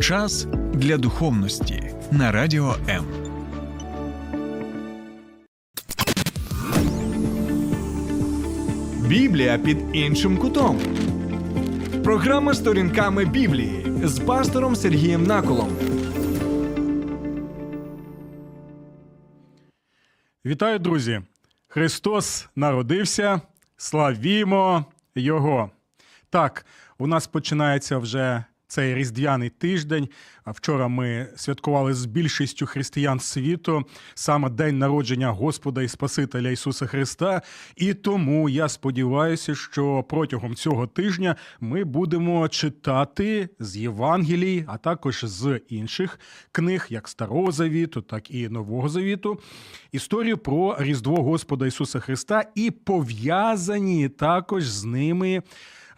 Час для духовності на радіо М. Біблія під іншим кутом. Програма сторінками Біблії з пастором Сергієм Наколом. Вітаю, друзі! Христос народився. Славімо Його! Так, у нас починається вже цей різдвяний тиждень. Вчора ми святкували з більшістю християн світу саме день народження Господа і Спасителя Ісуса Христа. І тому я сподіваюся, що протягом цього тижня ми будемо читати з Євангелій, а також з інших книг, як Старого Завіту, так і Нового Завіту, історію про Різдво Господа Ісуса Христа і пов'язані також з ними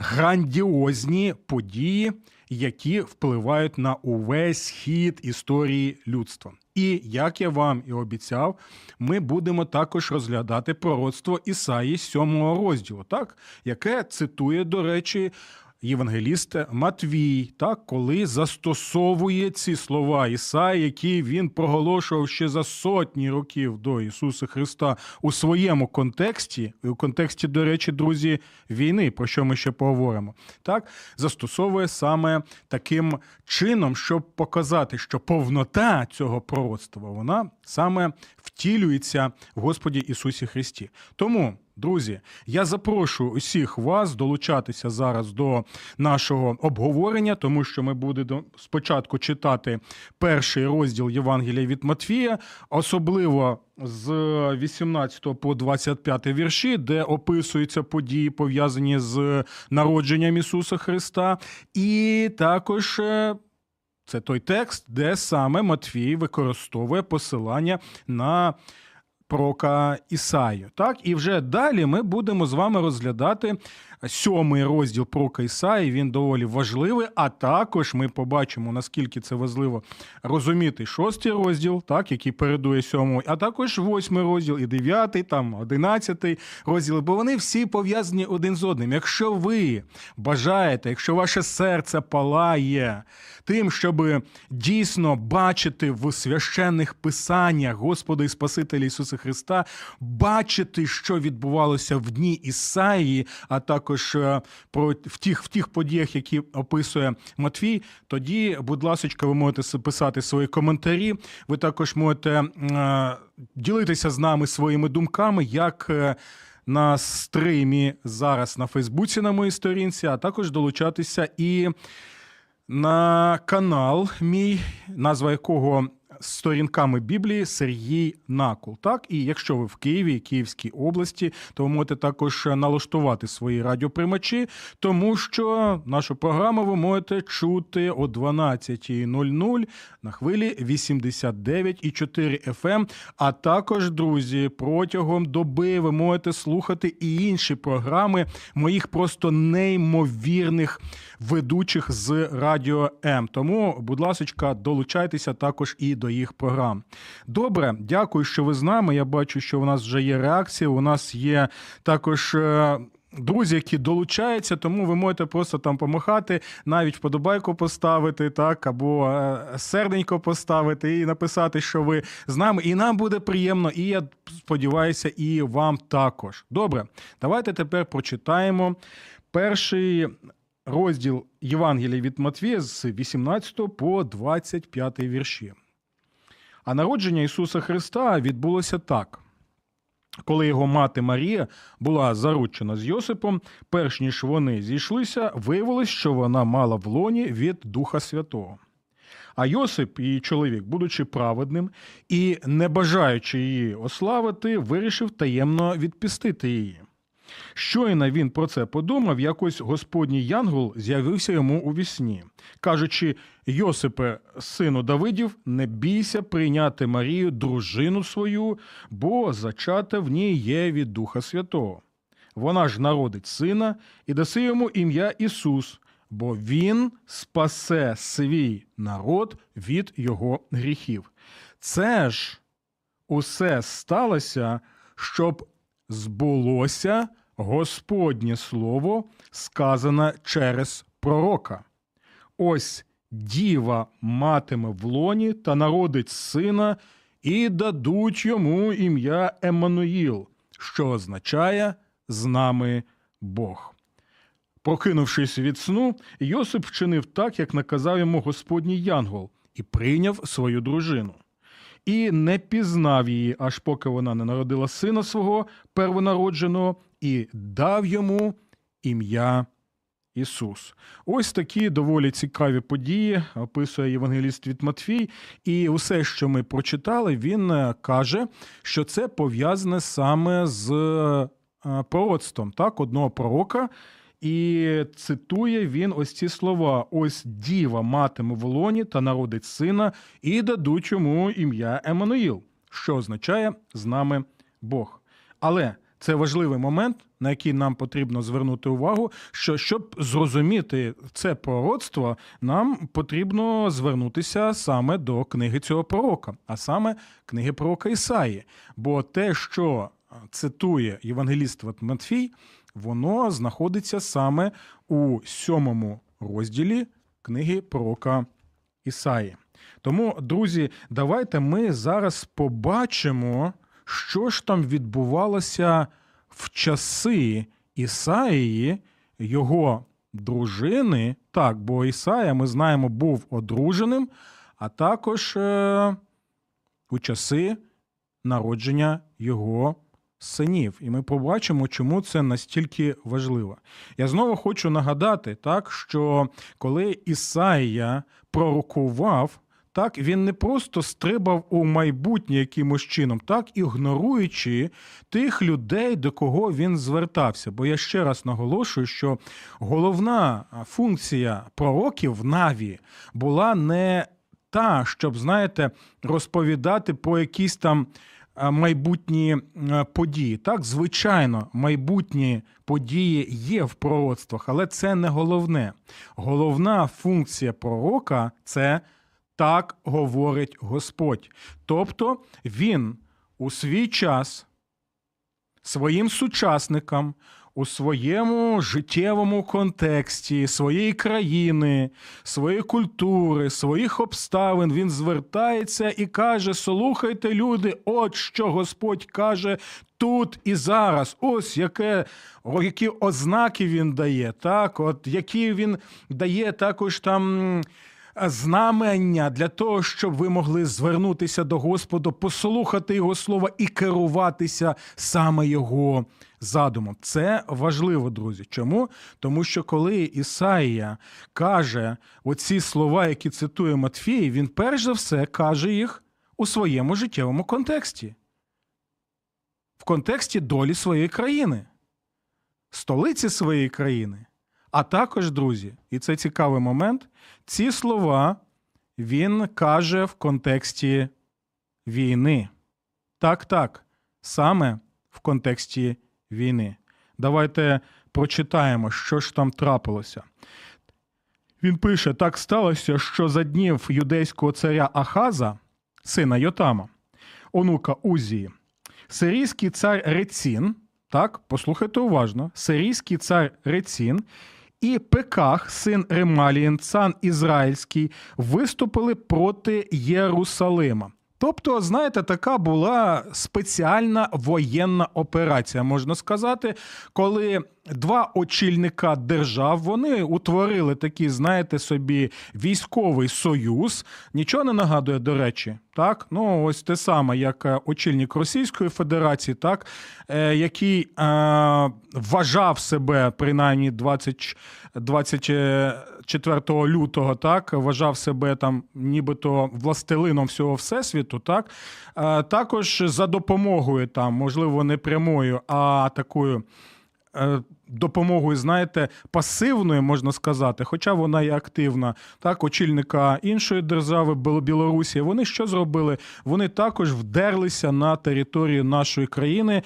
грандіозні події, які впливають на увесь хід історії людства. І як я вам і обіцяв, ми будемо також розглядати пророцтво Ісаї 7 розділу, так яке цитує, до речі, євангеліст Матвій, так, коли застосовує ці слова Ісаї, які він проголошував ще за сотні років до Ісуса Христа у своєму контексті, і у контексті, до речі, друзі, війни, про що ми ще поговоримо, так застосовує саме таким чином, щоб показати, що повнота цього пророцтва вона саме втілюється в Господі Ісусі Христі. Тому. Друзі, я запрошую усіх вас долучатися зараз до нашого обговорення, тому що ми будемо спочатку читати перший розділ Євангелія від Матфія, особливо з 18 по 25 вірші, де описуються події, пов'язані з народженням Ісуса Христа, і також. е, Це той текст, де саме Матвій використовує посилання на пророка Ісаю. Так, і вже далі ми будемо з вами розглядати сьомий розділ пророка Ісаї. Він доволі важливий. А також ми побачимо, наскільки це важливо розуміти шостий розділ, так, який передує сьомому, а також восьмий розділ, і дев'ятий, там одинадцятий розділ, бо вони всі пов'язані один з одним. Якщо ви бажаєте, якщо ваше серце палає тим, щоб дійсно бачити в священних писаннях Господа і Спасителя Ісуса Христа, бачити, що відбувалося в дні Ісаї, а також е, про в тих, в тих подіях, які описує Матвій, тоді, будь ласка, ви можете писати свої коментарі. Ви також можете е, ділитися з нами своїми думками, як. е, на стрімі зараз на Фейсбуці на моїй сторінці, а також долучатися і на канал мій, назва якого сторінками Біблії Сергій Накул. Так, і якщо ви в Києві, Київській області, то ви можете також налаштувати свої радіоприймачі, тому що нашу програму ви можете чути о 12.00 на хвилі 89,4 FM. ем. А також, друзі, протягом доби ви можете слухати і інші програми моїх просто неймовірних ведучих з радіо М. Тому, будь ласка, долучайтеся також і їх програм. Добре, дякую, що ви з нами. Я бачу, що у нас вже є реакція. У нас є також. е, Друзі, які долучаються, тому ви можете просто там помахати, навіть вподобайку поставити, так, або е, серденько поставити і написати, що ви з нами. І нам буде приємно, і я сподіваюся, і вам також. Добре, давайте тепер прочитаємо перший розділ Євангелія від Матвія з 18 по 25 вірші. А народження Ісуса Христа відбулося так. Коли його мати Марія була заручена з Йосипом, перш ніж вони зійшлися, виявилось, що вона мала в лоні від Духа Святого. А Йосип, її чоловік, будучи праведним і не бажаючи її ославити, вирішив таємно відпустити її. Щойно він про це подумав, якось господній янгол з'явився йому у вісні, кажучи: Йосипе, сину Давидів, не бійся прийняти Марію, дружину свою, бо зачата в ній є від Духа Святого. Вона ж народить сина і даси йому ім'я Ісус, бо Він спасе свій народ від його гріхів. Це ж усе сталося, щоб збулося Господнє слово, сказане через пророка. Ось діва матиме в лоні та народить сина, і дадуть йому ім'я Еммануїл, що означає з нами Бог. Прокинувшись від сну, Йосип вчинив так, як наказав йому Господній Янгол, і прийняв свою дружину. І не пізнав її, аж поки вона не народила сина свого первонародженого, і дав йому ім'я Ісус. Ось такі доволі цікаві події описує євангеліст від Матфій. І усе, що ми прочитали, він е, каже, що це пов'язане саме з е, пророцтвом так, одного пророка. І цитує він ось ці слова: ось діва матиме в лоні та народить сина, і дадуть йому ім'я Еммануїл, що означає з нами Бог. Але це важливий момент, на який нам потрібно звернути увагу. Що щоб зрозуміти це пророцтво, нам потрібно звернутися саме до книги цього пророка, а саме книги пророка Ісаї. Бо те, що цитує євангеліст Матфій, воно знаходиться саме у сьомому розділі книги пророка Ісаї. Тому, друзі, давайте ми зараз побачимо, що ж там відбувалося в часи Ісаїї, його дружини. Так, бо Ісая, ми знаємо, був одруженим, а також е- у часи народження його синів. І ми побачимо, чому це настільки важливо. Я знову хочу нагадати, так, що коли Ісаїя пророкував, так, він не просто стрибав у майбутнє якимось чином, так ігноруючи тих людей, до кого він звертався. Бо я ще раз наголошую, що головна функція пророків Наві була не та, щоб, знаєте, розповідати про якісь там майбутні події. Так, звичайно, майбутні події є в пророцтвах, але це не головне. Головна функція пророка це так говорить Господь. Тобто він у свій час своїм сучасникам. У своєму життєвому контексті своєї країни, своєї культури, своїх обставин він звертається і каже: Слухайте, люди, от що Господь каже тут і зараз. Ось яке, які ознаки він дає, так, от які він дає також там знамення для того, щоб ви могли звернутися до Господа, послухати Його слова і керуватися саме Його задумом. Це важливо, друзі. Чому? Тому що коли Ісаїя каже оці слова, які цитує Матфій, він перш за все каже їх у своєму життєвому контексті, в контексті долі своєї країни, столиці своєї країни. А також, друзі, і це цікавий момент. Ці слова він каже в контексті війни. Так, так, саме в контексті війни. Давайте прочитаємо, що ж там трапилося. Він пише: так сталося, що за днів юдейського царя Ахаза, сина Йотама, онука Узії, сирійський цар Рецін, так, послухайте уважно, сирійський цар Рецін і Пеках, син Ремалієн, цан Ізраїльський, виступили проти Єрусалима. Тобто, знаєте, така була спеціальна воєнна операція, можна сказати, коли два очільника держав вони утворили такий, знаєте, собі військовий союз. Нічого не нагадує, до речі, так ну ось те саме, як е, очільник Російської Федерації, так е, який е, вважав себе принаймні 20, 24 лютого, так вважав себе там, нібито властелином всього всесвіту, так е, також за допомогою там, можливо, не прямою, а такою. Е, допомогою, знаєте, пасивною, можна сказати, хоча вона і активна, так, очільника іншої держави Білорусі, вони що зробили? Вони також вдерлися на територію нашої країни.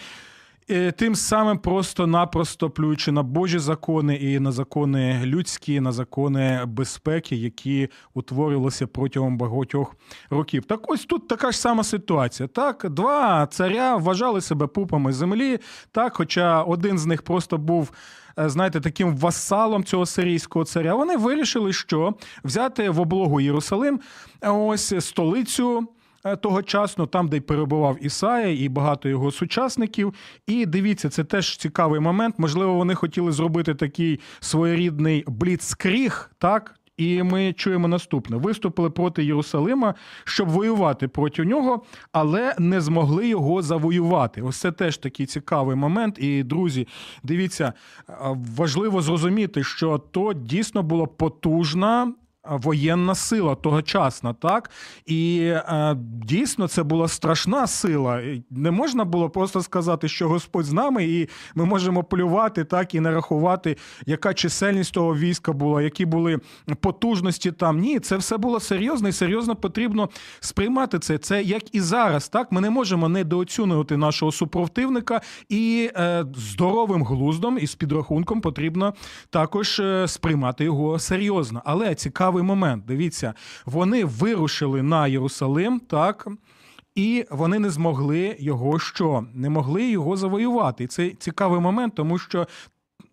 Е, тим самим просто-напросто плюючи на Божі закони і на закони людські, на закони безпеки, які утворювалися протягом багатьох років. Так ось тут така ж сама ситуація. Так, два царя вважали себе пупами землі, так, хоча один з них просто був. е, Знаєте, таким васалом цього сирійського царя, вони вирішили, що взяти в облогу Єрусалим, ось столицю тогочасно, там, де перебував Ісая і багато його сучасників. І дивіться, це теж цікавий момент. Можливо, вони хотіли зробити такий своєрідний бліцкріг, так? І ми чуємо наступне: виступили проти Єрусалима, щоб воювати проти нього, але не змогли його завоювати. Ось це теж такий цікавий момент. І друзі, дивіться, е, важливо зрозуміти, що то дійсно була потужна воєнна сила тогочасна, так? І е, дійсно це була страшна сила. Не можна було просто сказати, що Господь з нами, і ми можемо полювати так і не рахувати, яка чисельність того війська була, які були потужності там. Ні, це все було серйозно і серйозно потрібно сприймати це. Це як і зараз. Так, ми не можемо недооцінювати нашого супротивника, і е, здоровим глуздом і з підрахунком потрібно також е, сприймати його серйозно. Але цікавий момент. Дивіться, вони вирушили на Єрусалим, так. І вони не змогли його що? Не могли його завоювати. І це цікавий момент, тому що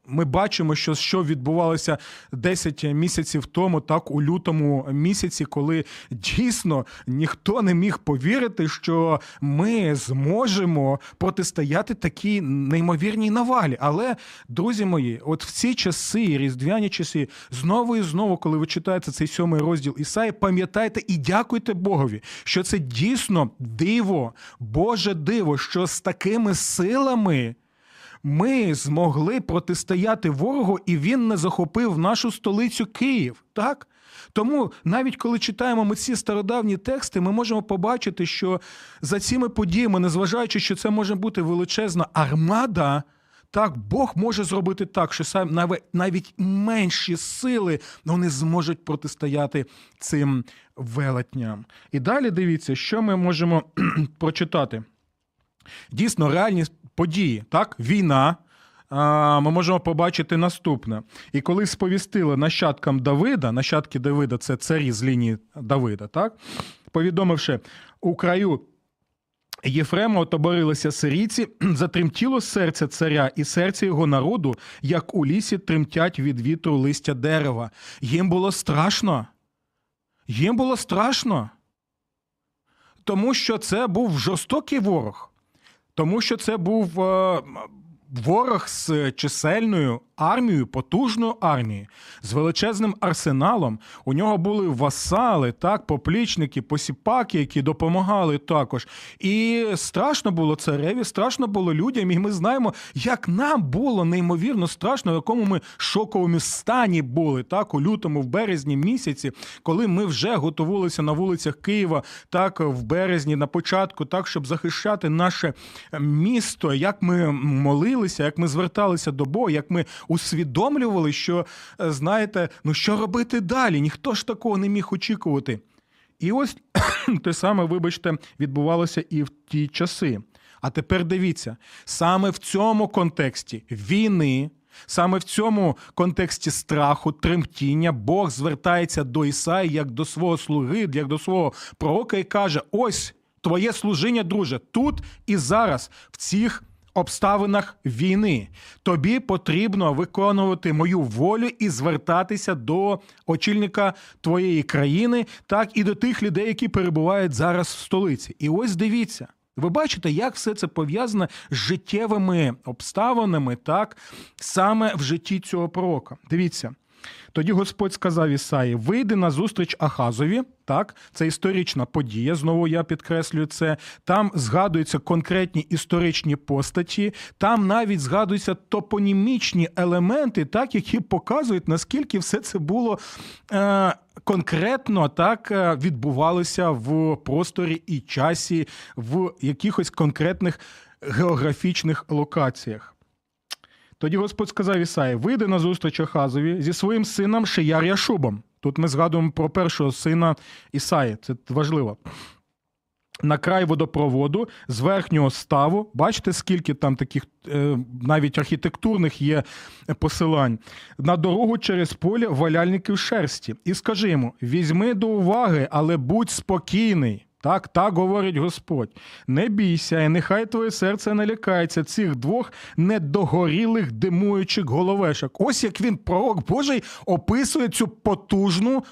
ми бачимо, що, що відбувалося 10 місяців тому, так у лютому місяці, коли дійсно ніхто не міг повірити, що ми зможемо протистояти такій неймовірній навалі. Але, друзі мої, от в ці часи, різдвяні часи, знову і знову, коли ви читаєте цей сьомий розділ Ісаї, пам'ятайте і дякуйте Богові, що це дійсно диво, Боже диво, що з такими силами ми змогли протистояти ворогу, і він не захопив нашу столицю Київ. Так? Тому навіть коли читаємо ми ці стародавні тексти, ми можемо побачити, що за цими подіями, незважаючи, що це може бути величезна армада. Так, Бог може зробити так, що сам навіть, менші сили вони зможуть протистояти цим велетням. І далі дивіться, що ми можемо прочитати. Дійсно, реальні події, так? Війна. Ми можемо побачити наступне. І коли сповістили нащадкам Давида, нащадки Давида це царі з лінії Давида, так? Повідомивши у краю Єфрема отоборилися сирійці, затремтіло серце царя і серце його народу, як у лісі тремтять від вітру листя дерева. Їм було страшно. Їм було страшно. Тому що це був жорстокий ворог. Тому що це був е, ворог з чисельною армією, потужною армією, з величезним арсеналом. У нього були васали, так, поплічники, посіпаки, які допомагали також. І страшно було цареві, страшно було людям. І ми знаємо, як нам було неймовірно страшно, в якому ми шоковому стані були, так, у лютому, в березні місяці, коли ми вже готувалися на вулицях Києва, так, в березні, на початку, так, щоб захищати наше місто, як ми молилися, як ми зверталися до Бога, як ми усвідомлювали, що, е, знаєте, ну що робити далі? Ніхто ж такого не міг очікувати. І ось те саме, вибачте, відбувалося і в ті часи. А тепер дивіться, саме в цьому контексті війни, саме в цьому контексті страху, тремтіння, Бог звертається до Ісаї як до свого слуги, як до свого пророка, і каже: ось твоє служіння, друже, тут і зараз, в цих обставинах війни. Тобі потрібно виконувати мою волю і звертатися до очільника твоєї країни, так і до тих людей, які перебувають зараз в столиці. І ось дивіться. Ви бачите, як все це пов'язане з життєвими обставинами, так саме в житті цього пророка. Дивіться. Тоді Господь сказав Ісаї: вийди на зустріч Ахазові. Так, це історична подія. Знову я підкреслюю це. Там згадуються конкретні історичні постаті, там навіть згадуються топонімічні елементи, так, які показують, наскільки все це було е, конкретно так е, відбувалося в просторі і часі, в якихось конкретних географічних локаціях. Тоді Господь сказав Ісаї: вийди на зустріч Ахазові зі своїм сином Шияр Яшубом. Тут ми згадуємо про першого сина Ісаї, це важливо. на край водопроводу з верхнього ставу. Бачите, скільки там таких е, навіть архітектурних є посилань. На дорогу через поле валяльників шерсті. І скажи йому: візьми до уваги, але будь спокійний. Так, так говорить Господь. Не бійся, і нехай твоє серце не лякається цих двох недогорілих димуючих головешок. Ось як він, пророк Божий, описує цю потужну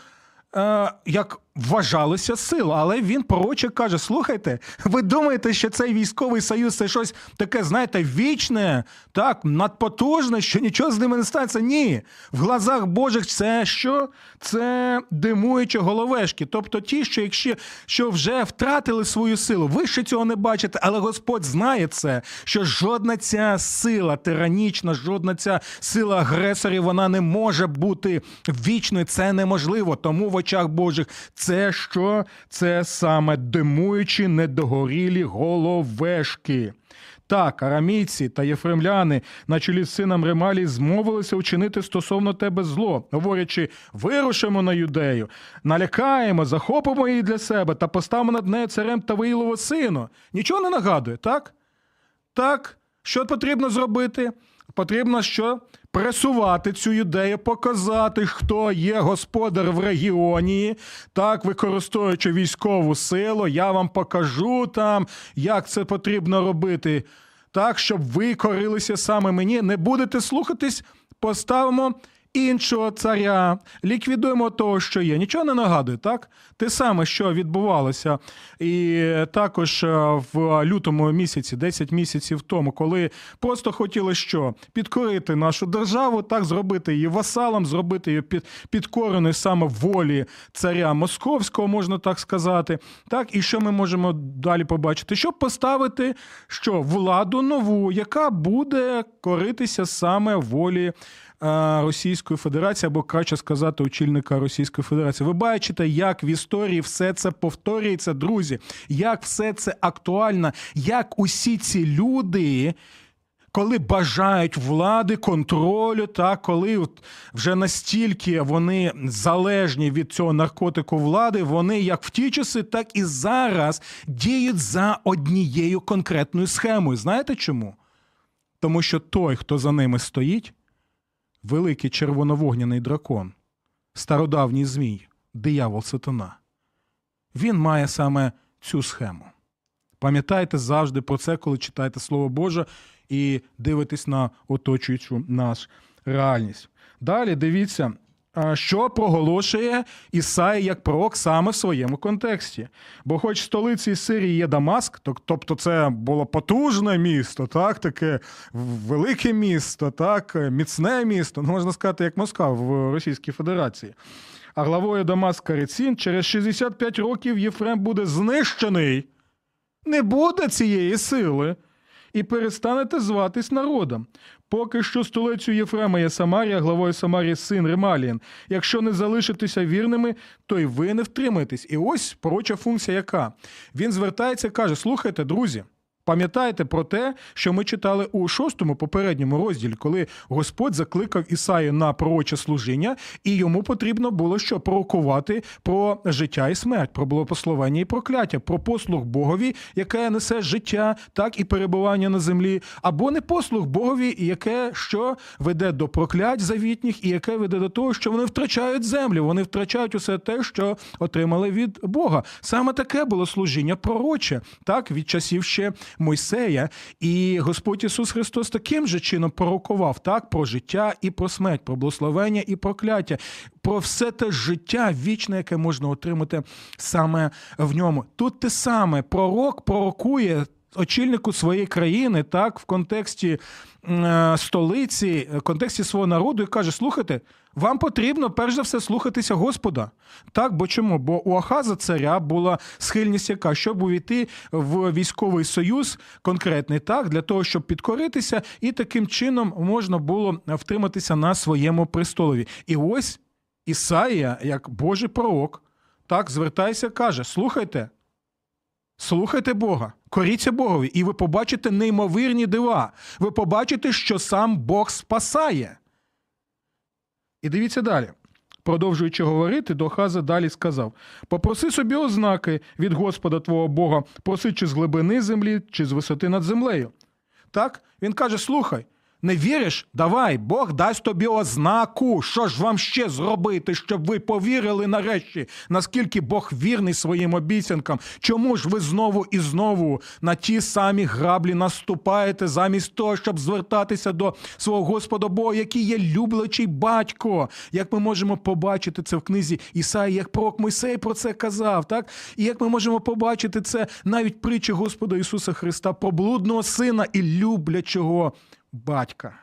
е, як вважалося сила, але він пророче каже: слухайте, ви думаєте, що цей військовий союз це щось таке, знаєте, вічне, так, надпотужне, що нічого з ними не станеться? Ні. В глазах Божих це що? Це димуючі головешки. Тобто ті, що якщо що вже втратили свою силу, ви ще цього не бачите, але Господь знає це, що жодна ця сила тиранічна, жодна ця сила агресорів, вона не може бути вічною. Це неможливо. Тому в очах Божих це що? Це саме димуючі недогорілі головешки. Так, арамійці та єфремляни на чолі з сином Ремалі змовилися вчинити стосовно тебе зло, говорячи: вирушимо на юдею, налякаємо, захопимо її для себе та поставимо над нею царем Тавиїлово сину. Нічого не нагадує, так? Так, що потрібно зробити? Потрібно що? Пресувати цю ідею, показати, хто є господар в регіоні, так, використовуючи військову силу, я вам покажу там, як це потрібно робити. Так, щоб ви корилися саме мені, не будете слухатись, поставимо іншого царя, ліквідуємо того, що є. Нічого не нагадує, так? Те саме, що відбувалося, і також е, в лютому місяці, 10 місяців тому, коли просто хотіли що підкорити нашу державу, так зробити її васалом, зробити її під, підкореною саме волі царя московського, можна так сказати. Так, і що ми можемо далі побачити? Щоб поставити що владу нову, яка буде коритися саме волі. Е, Російської Федерації, або краще сказати, очільника Російської Федерації. Ви бачите, як в історії все це повторюється, друзі, як все це актуально, як усі ці люди. Коли бажають влади, контролю, та коли вже настільки вони залежні від цього наркотику влади, вони як в ті часи, так і зараз діють за однією конкретною схемою. Знаєте чому? Тому що той, хто за ними стоїть, великий червоновогняний дракон, стародавній змій, диявол сатана, він має саме цю схему. Пам'ятайте завжди про це, коли читаєте Слово Боже і дивитесь на оточуючу нас реальність. Далі дивіться, що проголошує Ісаї як пророк саме в своєму контексті. Бо, хоч столицею Сирії є Дамаск, тобто це було потужне місто, так, таке велике місто, так, міцне місто, ну, можна сказати, як Москва в Російській Федерації. А главою Дамаска Рецін через 65 років Єфрем буде знищений. Не буде цієї сили. І перестанете зватись народом. Поки що столицю Єфрема є Самарія, главою Самарії син Ремалієн. Якщо не залишитеся вірними, то й ви не втримаєтесь. І ось пороча функція яка? Він звертається і каже: слухайте, друзі. Пам'ятаєте про те, що ми читали у шостому попередньому розділі, коли Господь закликав Ісаю на пророче служіння, і йому потрібно було що пророкувати про життя і смерть, про благословення і прокляття, про послуг Богові, яке несе життя, так і перебування на землі, або не послуг Богові, яке що веде до проклять завітніх, і яке веде до того, що вони втрачають землю, вони втрачають усе те, що отримали від Бога. Саме таке було служіння пророче, так від часів ще Мойсея, і Господь Ісус Христос таким же чином пророкував так про життя і про смерть, про благословення і прокляття, про все те життя вічне, яке можна отримати саме в ньому. Тут те саме пророк пророкує. Очільнику своєї країни, так, в контексті е, столиці, в контексті свого народу, і каже: слухайте, вам потрібно перш за все слухатися Господа. Так, бо чому? Бо у Ахаза царя була схильність яка, щоб увійти в військовий союз конкретний, так, для того, щоб підкоритися, і таким чином можна було втриматися на своєму престолові. І ось Ісаїя, як Божий пророк, так звертається, каже: слухайте. Слухайте Бога, коріться Богові, і ви побачите неймовірні дива. Ви побачите, що сам Бог спасає. І дивіться далі. Продовжуючи говорити, до Ахаза далі сказав: Попроси собі ознаки від Господа твого Бога, проси чи з глибини землі, чи з висоти над землею. Так? Він каже: слухай, не віриш? Давай, Бог дасть тобі ознаку. Що ж вам ще зробити, щоб ви повірили нарешті, наскільки Бог вірний своїм обіцянкам? Чому ж ви знову і знову на ті самі граблі наступаєте, замість того, щоб звертатися до свого Господа Бога, який є люблячий батько? Як ми можемо побачити це в книзі Ісаї, як пророк Мойсей про це казав, так? І як ми можемо побачити це навіть притчі Господа Ісуса Христа про блудного сина і люблячого батька.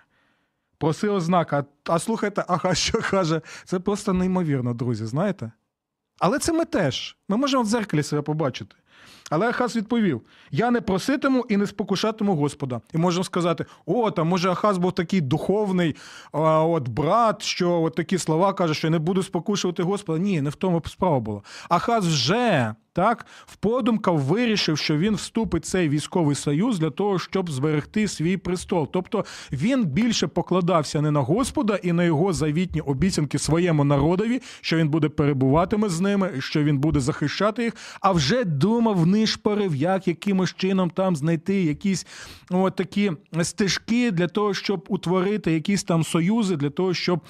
Проси ознака. А, а слухайте, ага, що каже? Це просто неймовірно, друзі, знаєте? Але це ми теж. Ми можемо в дзеркалі себе побачити. Але Ахаз відповів: Я не проситиму і не спокушатиму Господа. І можемо сказати: о, там може Ахаз був такий духовний а, от брат, що от такі слова каже, що не буду спокушувати Господа. Ні, не в тому справа була. Ахаз вже так в подумках вирішив, що він вступить в цей військовий союз для того, щоб зберегти свій престол. Тобто він більше покладався не на Господа і на його завітні обіцянки своєму народові, що він буде перебуватиме з ними, що він буде захищати їх, а вже думав нишпорив, як якимось чином там знайти якісь от такі стежки для того, щоб утворити якісь там союзи, для того, щоб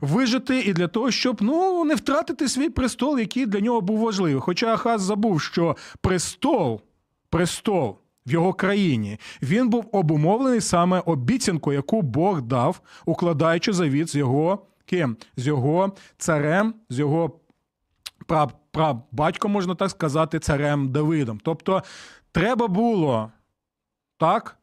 вижити, і для того, щоб ну не втратити свій престол, який для нього був важливий. Хоча Ахаз забув, що престол, престол. В його країні він був обумовлений саме обіцянкою, яку Бог дав, укладаючи завіт з його ким? З його царем, з його пра, прабатьком, можна так сказати, царем Давидом. Тобто, треба було так,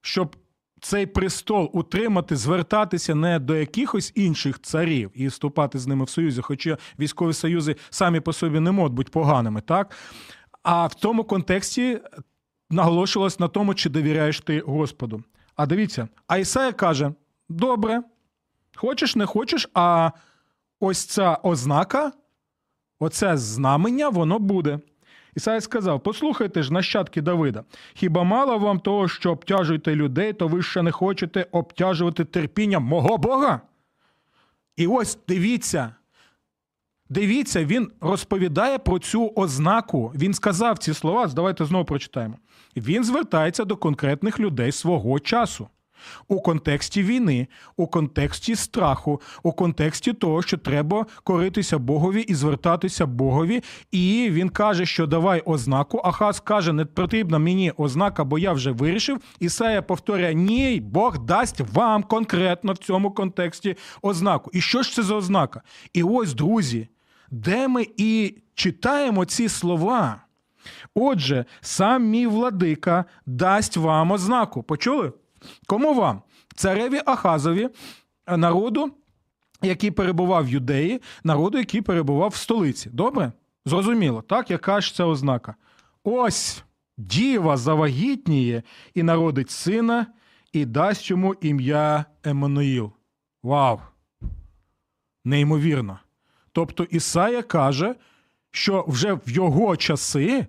щоб цей престол утримати, звертатися не до якихось інших царів і вступати з ними в союзі, хоча військові союзи самі по собі не можуть бути поганими, так? А в тому контексті наголошувалось на тому, чи довіряєш ти Господу. А дивіться, а Ісая каже: добре, хочеш, не хочеш, а ось ця ознака, оце знамення, воно буде. Ісай сказав: Послухайте ж, нащадки Давида, хіба мало вам того, що обтяжуєте людей, то ви ще не хочете обтяжувати терпінням мого Бога? І ось дивіться. Дивіться, він розповідає про цю ознаку. Він сказав ці слова. Давайте знову прочитаємо. Він звертається до конкретних людей свого часу. У контексті війни, у контексті страху, у контексті того, що треба коритися Богові і звертатися Богові. І він каже, що давай ознаку. Ахаз каже, не потрібна мені ознака, бо я вже вирішив. Ісая повторює, ні, Бог дасть вам конкретно в цьому контексті ознаку. І що ж це за ознака? І ось, друзі, де ми і читаємо ці слова. Отже, сам мій владика дасть вам ознаку. Почули? Кому вам? Цареві Ахазові, народу, який перебував в юдеї, народу, який перебував в столиці. Добре? Зрозуміло, так? Яка ж це ознака? Ось діва завагітніє і народить сина, і дасть йому ім'я Еммануїл. Вау! Неймовірно. Тобто Ісая каже, що вже в його часи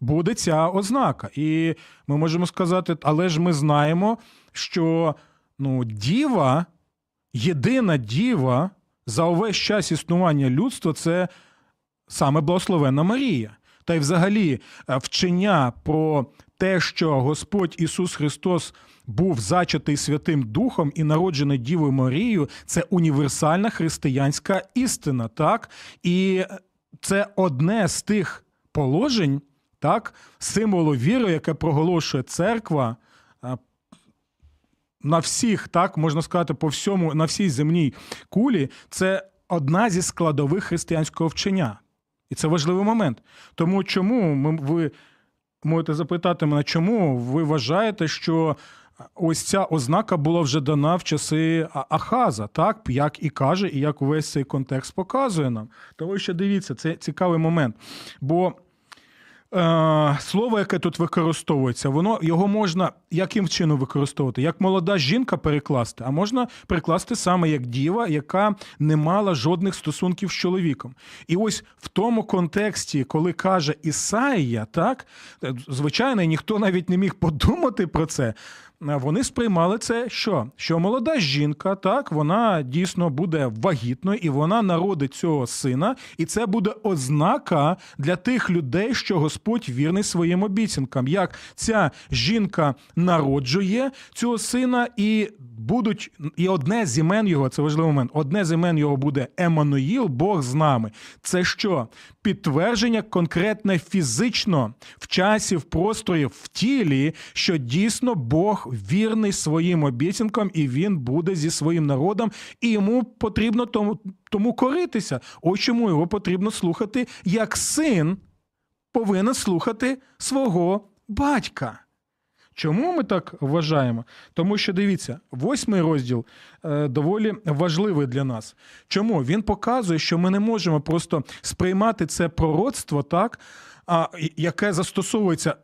буде ця ознака. І ми можемо сказати, але ж ми знаємо, що ну, діва, єдина діва за увесь час існування людства це саме благословенна Марія. Та й взагалі е, вчення про те, що Господь Ісус Христос був зачатий Святим Духом і народжений Дівою Марією, це універсальна християнська істина, так? І це одне з тих положень, так, символу віри, яке проголошує церква на всіх, так можна сказати, по всьому, на всій земній кулі, це одна зі складових християнського вчення. І це важливий момент. Тому чому ми, ви можете запитати мене, чому ви вважаєте, що ось ця ознака була вже дана в часи Ахаза, так як і каже, і як весь цей контекст показує нам. Тому що дивіться, це цікавий момент. Бо е, слово, яке тут використовується, воно його можна яким чином використовувати? Як молода жінка перекласти, а можна перекласти саме як діва, яка не мала жодних стосунків з чоловіком. І ось в тому контексті, коли каже Ісаїя, так звичайно, ніхто навіть не міг подумати про це. Вони сприймали це що? Що молода жінка, так, вона дійсно буде вагітною і вона народить цього сина, і це буде ознака для тих людей, що Господь вірний своїм обіцянкам. Як ця жінка народжує цього сина, і будуть і одне з імен його, це важливий момент. Одне з імен його буде Еммануїл, Бог з нами. Це що? Підтвердження конкретне фізично в часі, в просторі, в тілі, що дійсно Бог вірний своїм обіцянкам, і він буде зі своїм народом, і йому потрібно тому, тому коритися. Ось чому його потрібно слухати, як син повинен слухати свого батька. Чому ми так вважаємо? Тому що дивіться, восьмий розділ е, доволі важливий для нас. Чому? Він показує, що ми не можемо просто сприймати це пророцтво, так, а, яке застосовується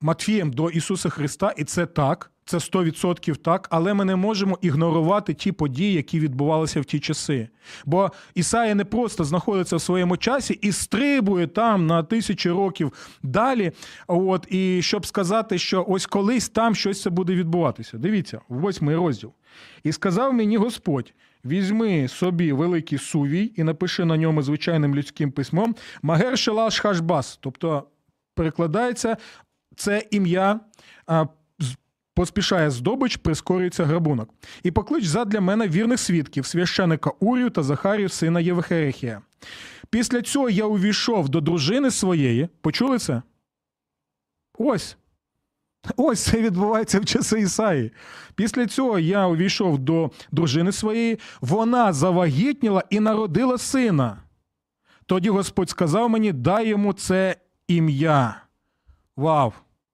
Матфієм до Ісуса Христа, і це так, це 100% так, але ми не можемо ігнорувати ті події, які відбувалися в ті часи. Бо Ісая не просто знаходиться в своєму часі і стрибує там на тисячі років далі. От, і щоб сказати, що ось колись там щось це буде відбуватися. Дивіться, восьмий розділ. І сказав мені Господь: візьми собі великий сувій і напиши на ньому звичайним людським письмом Магер Шелаш Хашбас. Тобто перекладається це ім'я. Поспішає здобич, прискорюється грабунок. І поклич задля мене вірних свідків, священика Урію та Захарію, сина Євхерихія. Після цього я увійшов до дружини своєї. Почули це? Ось. Ось це відбувається в часи Ісаї. Після цього я увійшов до дружини своєї, вона завагітніла і народила сина. Тоді Господь сказав мені: дай йому це ім'я. Вау!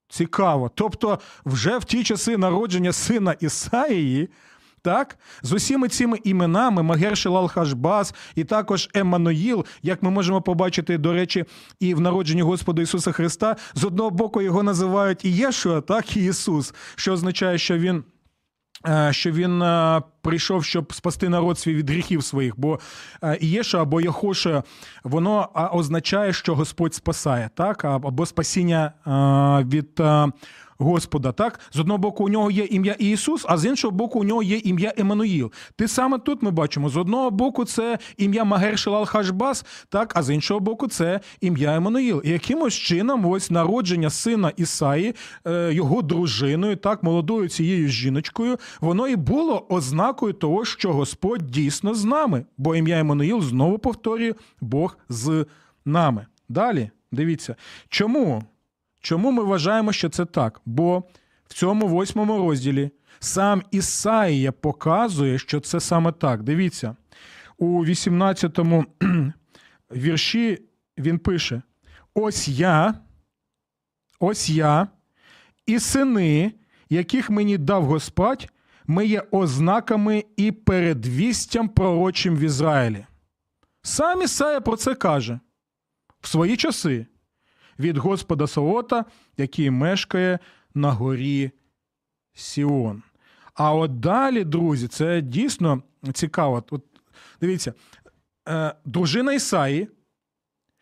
Цікаво. Тобто, вже в ті часи народження сина Ісаїї, так, з усіми цими іменами Магершелал Лалхашбас і також Еммануїл, як ми можемо побачити, до речі, і в народженні Господа Ісуса Христа, з одного боку його називають і Єшуа, так і Ісус, що означає, що він. Е, Що він е, прийшов, щоб спасти народ свій від гріхів своїх, бо е, Ієша або Яхоша, воно означає, що Господь спасає, так? Або спасіння від Господа. Так? З одного боку, у нього є ім'я Ісус, а з іншого боку, у нього є ім'я Еммануїл. Ти саме тут ми бачимо: з одного боку, це ім'я Магер Шелал Хашбас, так, а з іншого боку, це ім'я Еммануїл. І якимось чином, ось народження сина Ісаї, е, його дружиною, так, молодою цією жіночкою, воно і було ознакою того, що Господь дійсно з нами. Бо ім'я Еммануїл знову повторює Бог з нами. Далі, дивіться, чому? Чому ми вважаємо, що це так? Бо в цьому восьмому розділі сам Ісаїя показує, що це саме так. Дивіться, у 18-му вірші він пише: Ось я, ось я, і сини, яких мені дав Господь, ми є ознаками і передвістям пророчим в Ізраїлі. Сам Ісая про це каже в свої часи від Господа Савота, який мешкає на горі Сіон. А от далі, друзі, це дійсно цікаво. От, дивіться, е, дружина Ісаї,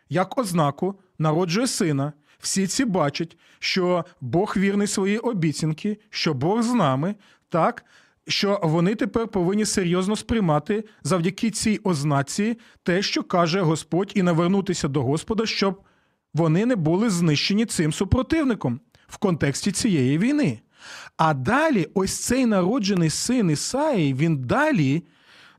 як ознаку, народжує сина. Всі ці бачать, що Бог вірний своїй обіцянки, що Бог з нами, так, що вони тепер повинні серйозно сприймати завдяки цій ознаці те, що каже Господь, і навернутися до Господа, щоб вони не були знищені цим супротивником в контексті цієї війни. А далі, ось цей народжений син Ісаї, він далі,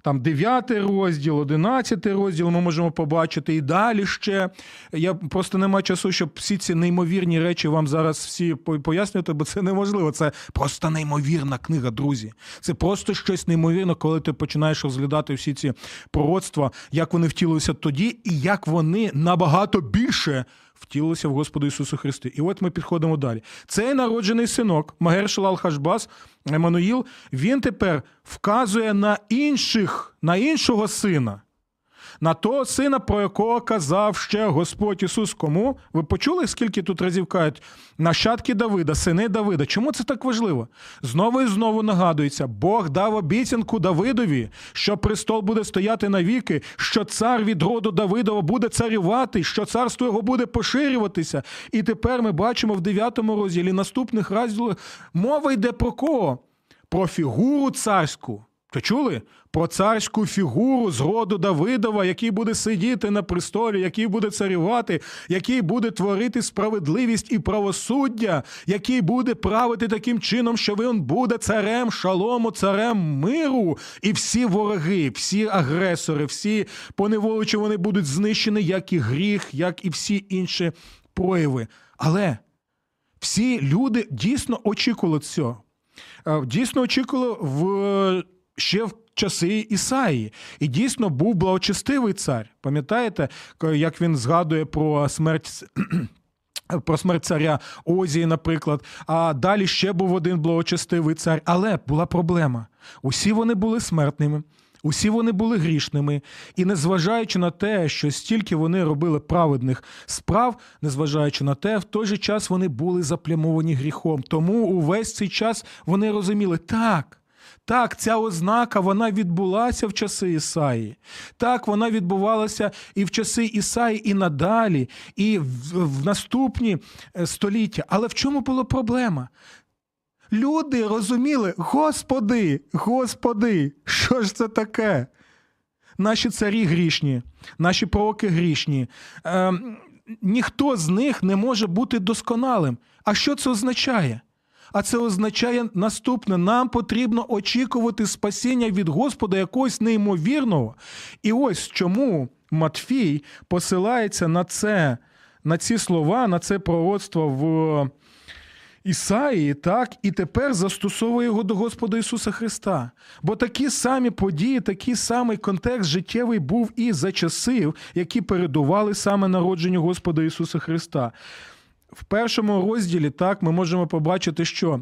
там 9 розділ, 11 розділ ми можемо побачити, і далі ще. Я просто не маю часу, щоб всі ці неймовірні речі вам зараз всі пояснювати, бо це неможливо. Це просто неймовірна книга, друзі. Це просто щось неймовірне, коли ти починаєш розглядати всі ці пророцтва, як вони втілилися тоді, і як вони набагато більше втілилися в Господу Ісусу Христу. І от ми підходимо далі. Цей народжений синок, Магершалал Хашбас, Еммануїл, він тепер вказує на інших, на іншого сина. На того сина, про якого казав ще Господь Ісус. Кому? Ви почули, скільки тут разів кажуть? Нащадки Давида, сини Давида. Чому це так важливо? Знову і знову нагадується: Бог дав обіцянку Давидові, що престол буде стояти навіки, що цар від роду Давидова буде царювати, що царство його буде поширюватися. І тепер ми бачимо в 9 розділі наступних розділах мова йде про кого? Про фігуру царську. Ви чули? Про царську фігуру з роду Давидова, який буде сидіти на престолі, який буде царювати, який буде творити справедливість і правосуддя, який буде правити таким чином, що він буде царем шалому, царем миру. І всі вороги, всі агресори, всі поневоличі вони будуть знищені, як і гріх, як і всі інші прояви. Але всі люди дійсно очікували цього. Е, Дійсно очікували в ще в часи Ісаї. І дійсно був благочестивий цар. Пам'ятаєте, як він згадує про смерть. Про смерть царя Озії, наприклад, а далі ще був один благочестивий цар. Але була проблема. Усі вони були смертними, усі вони були грішними, і незважаючи на те, що стільки вони робили праведних справ, незважаючи на те, в той же час вони були заплямовані гріхом. Тому увесь цей час вони розуміли, так. Так, ця ознака вона відбулася в часи Ісаї. Так, вона відбувалася і в часи Ісаї, і надалі, і в, наступні е, століття. Але в чому була проблема? Люди розуміли, Господи, Господи, що ж це таке? Наші царі грішні, наші пророки грішні. Ем, ніхто з них не може бути досконалим. А що це означає? А це означає наступне: нам потрібно очікувати спасіння від Господа якогось неймовірного. І ось чому Матфій посилається на це, на ці слова, на це пророцтво в Ісаї, так, і тепер застосовує його до Господа Ісуса Христа. Бо такі самі події, такий самий контекст життєвий був і за часів, які передували саме народженню Господа Ісуса Христа. В першому розділі так ми можемо побачити, що е,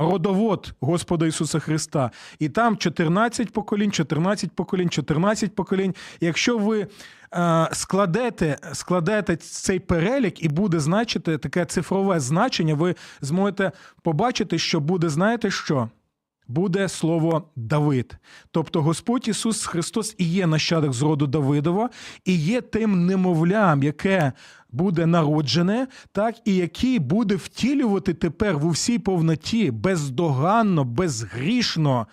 родовод Господа Ісуса Христа, і там 14 поколінь, 14 поколінь, 14 поколінь. Якщо ви е, складете, складете цей перелік і буде значити таке цифрове значення, ви зможете побачити, що буде, знаєте що? Буде слово Давид. Тобто Господь Ісус Христос і є нащадок з роду Давидова, і є тим немовлям, яке буде народжене, так і який буде втілювати тепер в усій повноті, бездоганно, безгрішно.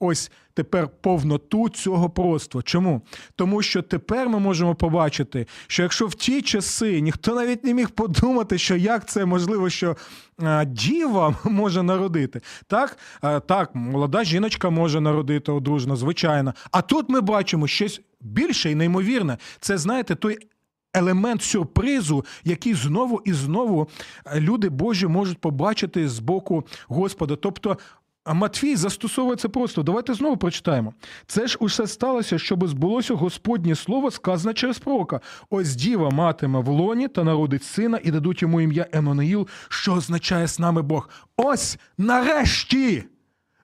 Ось тепер повноту цього пророцтва. Чому? Тому що тепер ми можемо побачити, що якщо в ті часи ніхто навіть не міг подумати, що як це можливо, що а, діва може народити, так, а, так, молода жіночка може народити одружно, звичайно. А тут ми бачимо щось більше і неймовірне. Це знаєте, той. Елемент сюрпризу, який знову і знову е, люди Божі можуть побачити з боку Господа. Тобто Матвій застосовує це просто. Давайте знову прочитаємо. Це ж усе сталося, щоб збулося Господнє слово, сказане через пророка. Ось діва матиме в лоні та народить сина, і дадуть йому ім'я Еммануїл, що означає з нами Бог. Ось нарешті!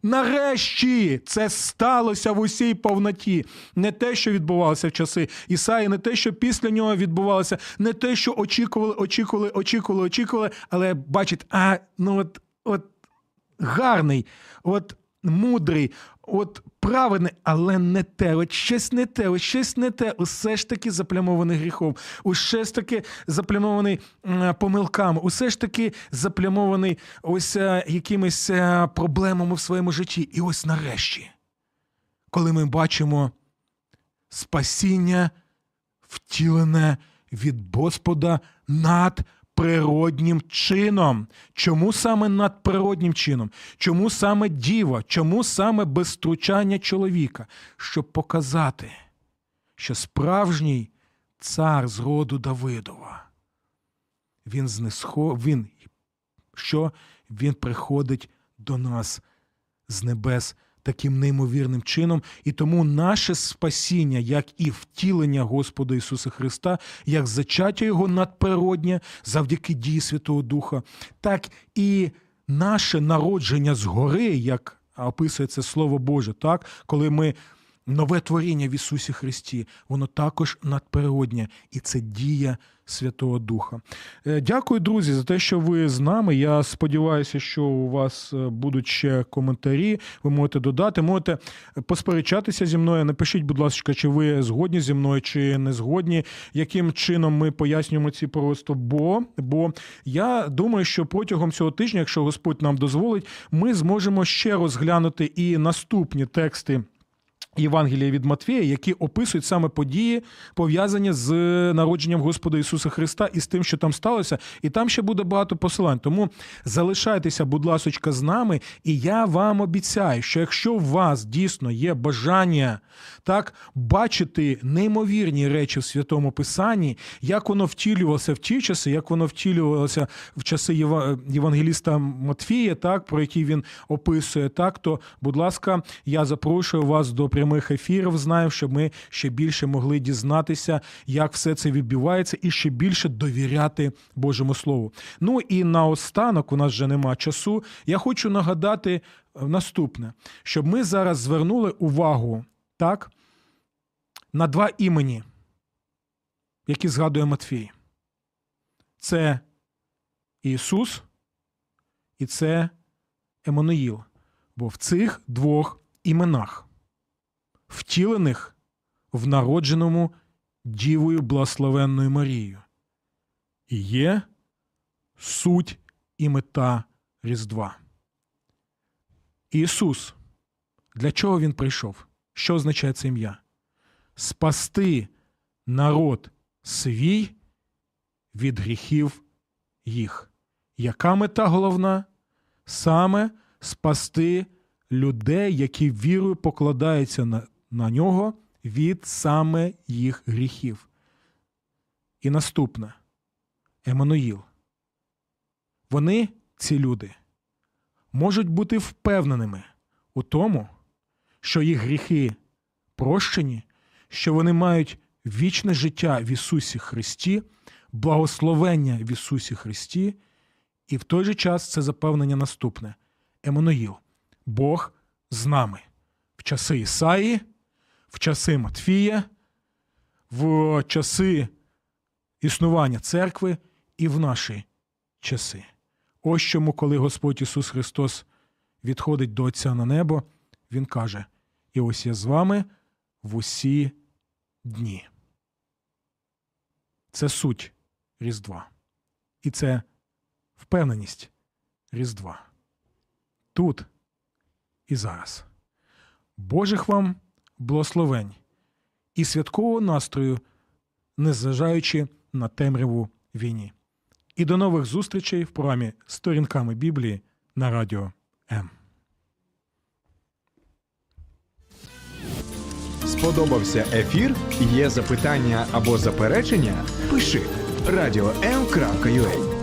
Нарешті це сталося в усій повноті. Не те, що відбувалося в часи Ісаї, не те, що після нього відбувалося, не те, що очікували, очікували, очікували, очікували. Але бачить, а ну от, от гарний, от мудрий, от праведний, але не те, от щось не те, от щось не те, усе ж таки заплямований гріхом, усе ж таки заплямований помилками, усе ж таки заплямований ось е, якимись е, проблемами в своєму житті. І ось нарешті, коли ми бачимо спасіння втілене від Господа над природнім чином. Чому саме надприроднім чином? Чому саме діва? Чому саме без втручання чоловіка? Щоб показати, що справжній цар з роду Давидова. Він знесхо... він що він приходить до нас з небес таким неймовірним чином, і тому наше спасіння, як і втілення Господа Ісуса Христа, як зачаття Його надприроднє завдяки дії Святого Духа, так і наше народження згори, як описує це Слово Боже, так, коли ми нове творіння в Ісусі Христі, воно також надперегоднє, і це дія Святого Духа. Е, Дякую, друзі, за те, що ви з нами. Я сподіваюся, що у вас е, будуть ще коментарі. Ви можете додати, можете посперечатися зі мною. Напишіть, будь ласка, чи ви згодні зі мною, чи не згодні, яким чином ми пояснюємо ці просто. Бо, бо я думаю, що протягом цього тижня, якщо Господь нам дозволить, ми зможемо ще розглянути і наступні тексти. Євангелія від Матвія, які описують саме події, пов'язані з народженням Господа Ісуса Христа і з тим, що там сталося, і там ще буде багато посилань. Тому залишайтеся, будь ласочка, з нами, і я вам обіцяю, що якщо у вас дійсно є бажання так бачити неймовірні речі в святому Писанні, як воно втілювалося в ті часи, як воно втілювалося в часи Євангеліста Матфія, так про які він описує, так то, будь ласка, я запрошую вас до прямих ефірів. Знаю, щоб ми ще більше могли дізнатися, як все це відбувається, і ще більше довіряти Божому Слову. Ну і наостанок, у нас вже нема часу. Я хочу нагадати е, наступне: щоб ми зараз звернули увагу так, на два імені, які згадує Матфій. Це Ісус і це Еммануїл. Бо в цих двох іменах, втілених в народженому Дівою Благословенною Марією, і є суть і мета Різдва. Ісус. Для чого Він прийшов? Що означає це ім'я? Спасти народ свій від гріхів їх. Яка мета головна? Саме спасти людей, які вірою покладаються на, на нього від саме їх гріхів. І наступне. Еммануїл. Вони, ці люди, можуть бути впевненими у тому, що їх гріхи прощені, що вони мають вічне життя в Ісусі Христі, благословення в Ісусі Христі, і в той же час це запевнення наступне: Еммануїл, Бог з нами. В часи Ісаї, в часи Матфія, в часи існування церкви і в наші часи. Ось чому, коли Господь Ісус Христос відходить до Отця на небо, Він каже: І ось я з вами в усі дні. Це суть Різдва. І це впевненість Різдва. Тут і зараз. Божих вам благословень і святкового настрою, незважаючи на темряву війні. І до нових зустрічей в програмі Сторінками Біблії на радіо М. Сподобався ефір? Є запитання або заперечення? Пиши радіом.ua